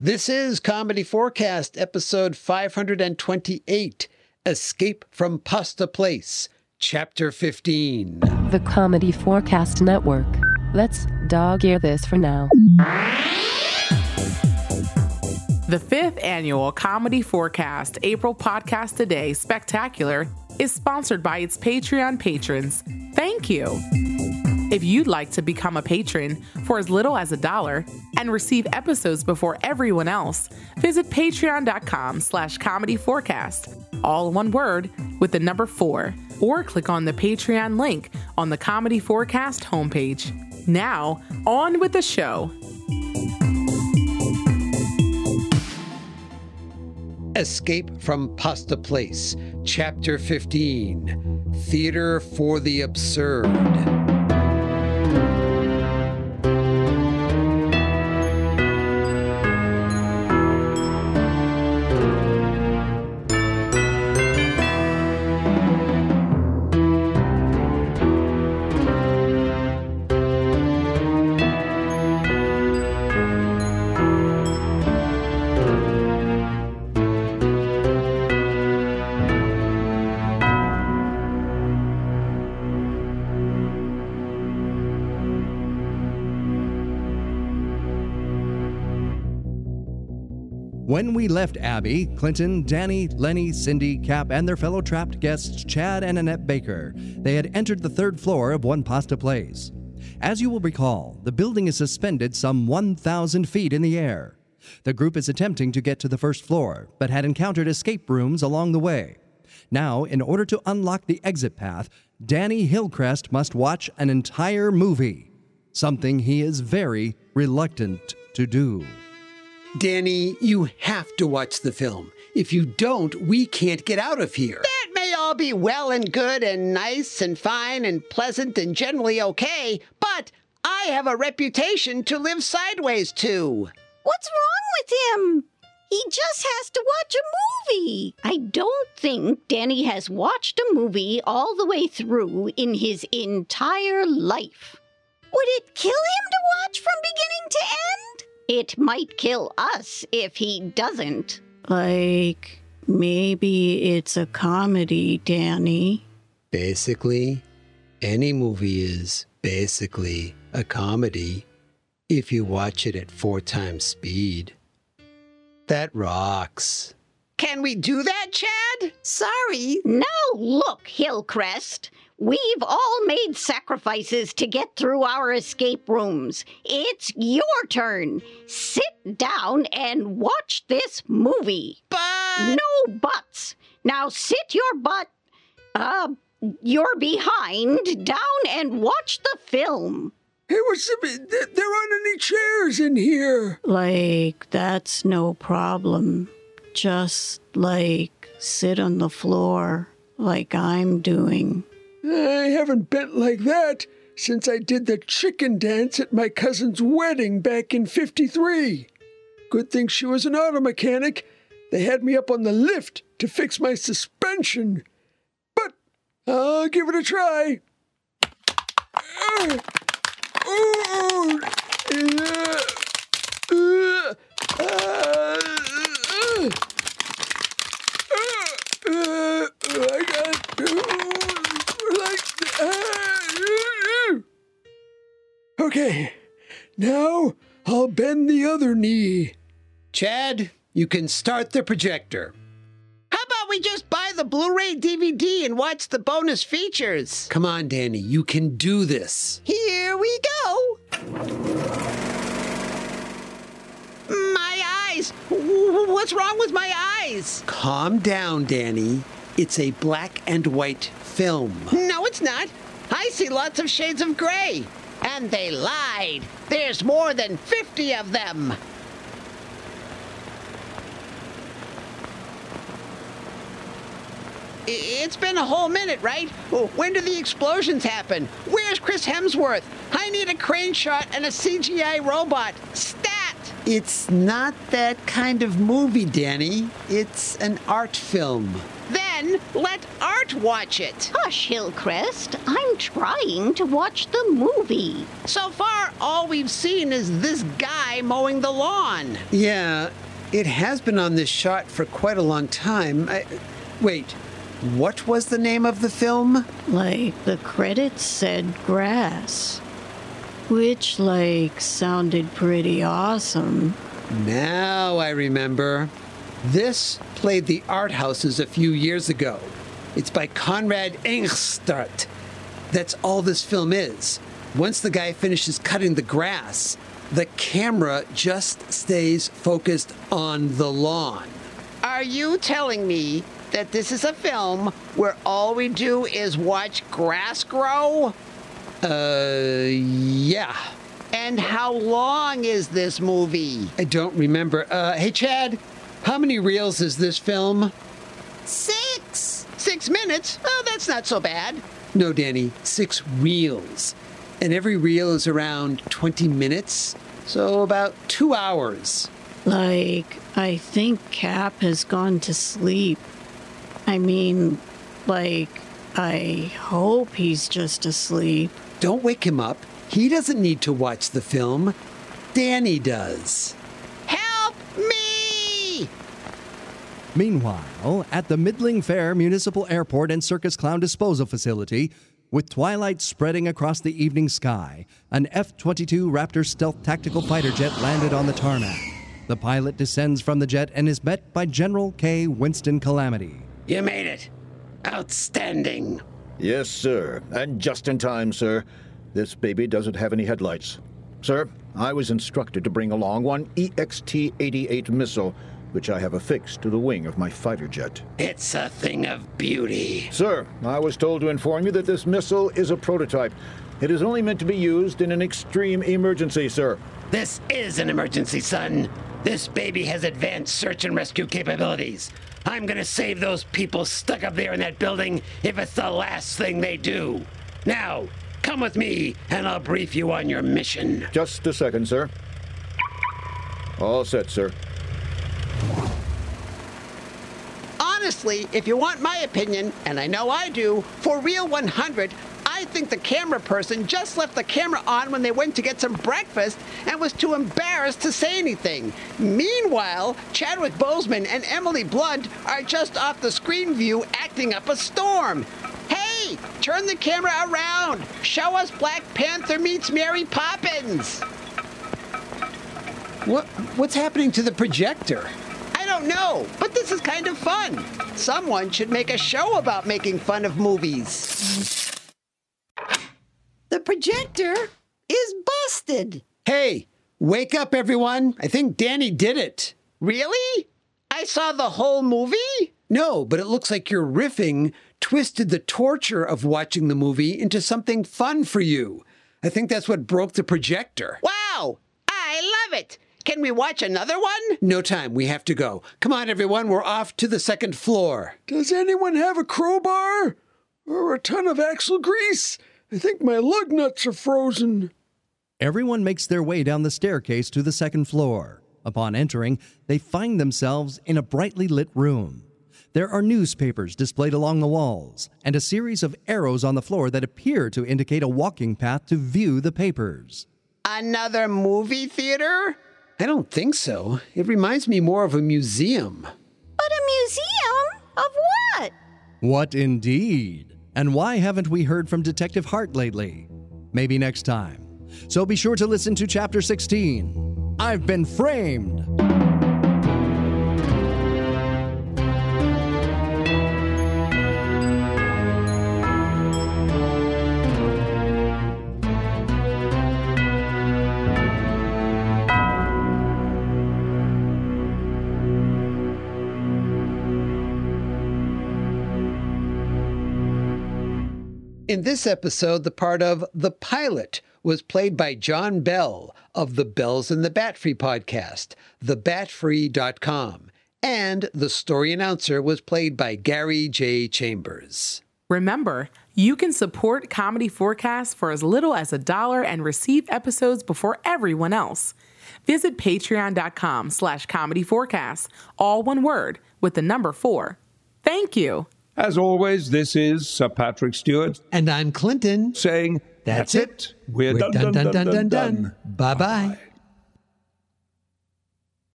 This is Comedy Forecast, episode 528 Escape from Pasta Place, Chapter 15. The Comedy Forecast Network. Let's dog ear this for now. The fifth annual Comedy Forecast April Podcast Today Spectacular is sponsored by its Patreon patrons. Thank you. If you'd like to become a patron for as little as a dollar and receive episodes before everyone else, visit patreon.com slash comedy forecast, all one word with the number four, or click on the Patreon link on the Comedy Forecast homepage. Now, on with the show. Escape from Pasta Place, Chapter 15 Theater for the Absurd. When we left Abby, Clinton, Danny, Lenny, Cindy, Cap, and their fellow trapped guests, Chad and Annette Baker, they had entered the third floor of One Pasta Place. As you will recall, the building is suspended some 1,000 feet in the air. The group is attempting to get to the first floor, but had encountered escape rooms along the way. Now, in order to unlock the exit path, Danny Hillcrest must watch an entire movie, something he is very reluctant to do. Danny, you have to watch the film. If you don't, we can't get out of here. That may all be well and good and nice and fine and pleasant and generally okay, but I have a reputation to live sideways to. What's wrong with him? He just has to watch a movie. I don't think Danny has watched a movie all the way through in his entire life. Would it kill him to watch from beginning to end? It might kill us if he doesn't. Like, maybe it's a comedy, Danny. Basically, any movie is basically a comedy if you watch it at four times speed. That rocks. Can we do that, Chad? Sorry. No, look, Hillcrest. We've all made sacrifices to get through our escape rooms. It's your turn. Sit down and watch this movie. But No buts. Now sit your butt, uh, your behind down and watch the film. Hey, what's the, there there aren't any chairs in here. Like, that's no problem. Just, like, sit on the floor like I'm doing. I haven't bent like that since I did the chicken dance at my cousin's wedding back in 53. Good thing she was an auto mechanic. They had me up on the lift to fix my suspension. But I'll give it a try. Uh, yeah, now I'll bend the other knee. Chad, you can start the projector. how about we just buy the Blu ray DVD and watch the bonus features? Come on, Danny, you can do this. Here we go. My eyes. What's wrong with my eyes? Calm down, Danny. It's a black and white film. No, it's not. I see lots of shades of gray. And they lied. There's more than 50 of them. It's been a whole minute, right? When do the explosions happen? Where's Chris Hemsworth? I need a crane shot and a CGI robot. Stat! It's not that kind of movie, Danny. It's an art film. Then let Art watch it. Hush, Hillcrest. I'm trying to watch the movie. So far, all we've seen is this guy mowing the lawn. Yeah, it has been on this shot for quite a long time. I, wait, what was the name of the film? Like the credits said grass. Which, like, sounded pretty awesome. Now I remember. This played the art houses a few years ago. It's by Conrad Engstart. That's all this film is. Once the guy finishes cutting the grass, the camera just stays focused on the lawn. Are you telling me that this is a film where all we do is watch grass grow? Uh, yeah. And how long is this movie? I don't remember. Uh, hey, Chad, how many reels is this film? Six. Six minutes? Oh, that's not so bad. No, Danny, six reels. And every reel is around 20 minutes, so about two hours. Like, I think Cap has gone to sleep. I mean, like, I hope he's just asleep. Don't wake him up. He doesn't need to watch the film. Danny does. Help me! Meanwhile, at the Middling Fair Municipal Airport and Circus Clown Disposal Facility, with twilight spreading across the evening sky, an F 22 Raptor stealth tactical fighter jet landed on the tarmac. The pilot descends from the jet and is met by General K. Winston Kalamity. You made it. Outstanding. Yes, sir. And just in time, sir. This baby doesn't have any headlights. Sir, I was instructed to bring along one EXT 88 missile, which I have affixed to the wing of my fighter jet. It's a thing of beauty. Sir, I was told to inform you that this missile is a prototype. It is only meant to be used in an extreme emergency, sir. This is an emergency, son. This baby has advanced search and rescue capabilities. I'm gonna save those people stuck up there in that building if it's the last thing they do. Now, come with me and I'll brief you on your mission. Just a second, sir. All set, sir. Honestly, if you want my opinion, and I know I do, for Real 100, I think the camera person just left the camera on when they went to get some breakfast and was too embarrassed to say anything. Meanwhile, Chadwick Boseman and Emily Blunt are just off the screen view acting up a storm. Hey, turn the camera around. Show us Black Panther meets Mary Poppins. What, what's happening to the projector? I don't know, but this is kind of fun. Someone should make a show about making fun of movies. The projector is busted. Hey, wake up, everyone. I think Danny did it. Really? I saw the whole movie? No, but it looks like your riffing twisted the torture of watching the movie into something fun for you. I think that's what broke the projector. Wow! I love it! Can we watch another one? No time. We have to go. Come on, everyone. We're off to the second floor. Does anyone have a crowbar? Or a ton of axle grease? I think my lug nuts are frozen. Everyone makes their way down the staircase to the second floor. Upon entering, they find themselves in a brightly lit room. There are newspapers displayed along the walls, and a series of arrows on the floor that appear to indicate a walking path to view the papers. Another movie theater? I don't think so. It reminds me more of a museum. But a museum? Of what? What indeed? And why haven't we heard from Detective Hart lately? Maybe next time. So be sure to listen to Chapter 16 I've Been Framed. In this episode, the part of The Pilot was played by John Bell of the Bells and the Batfry podcast, thebatfry.com, and the story announcer was played by Gary J. Chambers. Remember, you can support Comedy Forecast for as little as a dollar and receive episodes before everyone else. Visit patreon.com slash comedy forecast, all one word, with the number four. Thank you. As always, this is Sir Patrick Stewart And I'm Clinton. saying, That's That's it. it. We're, We're done, done, done, done, done, done, done, done. Bye bye.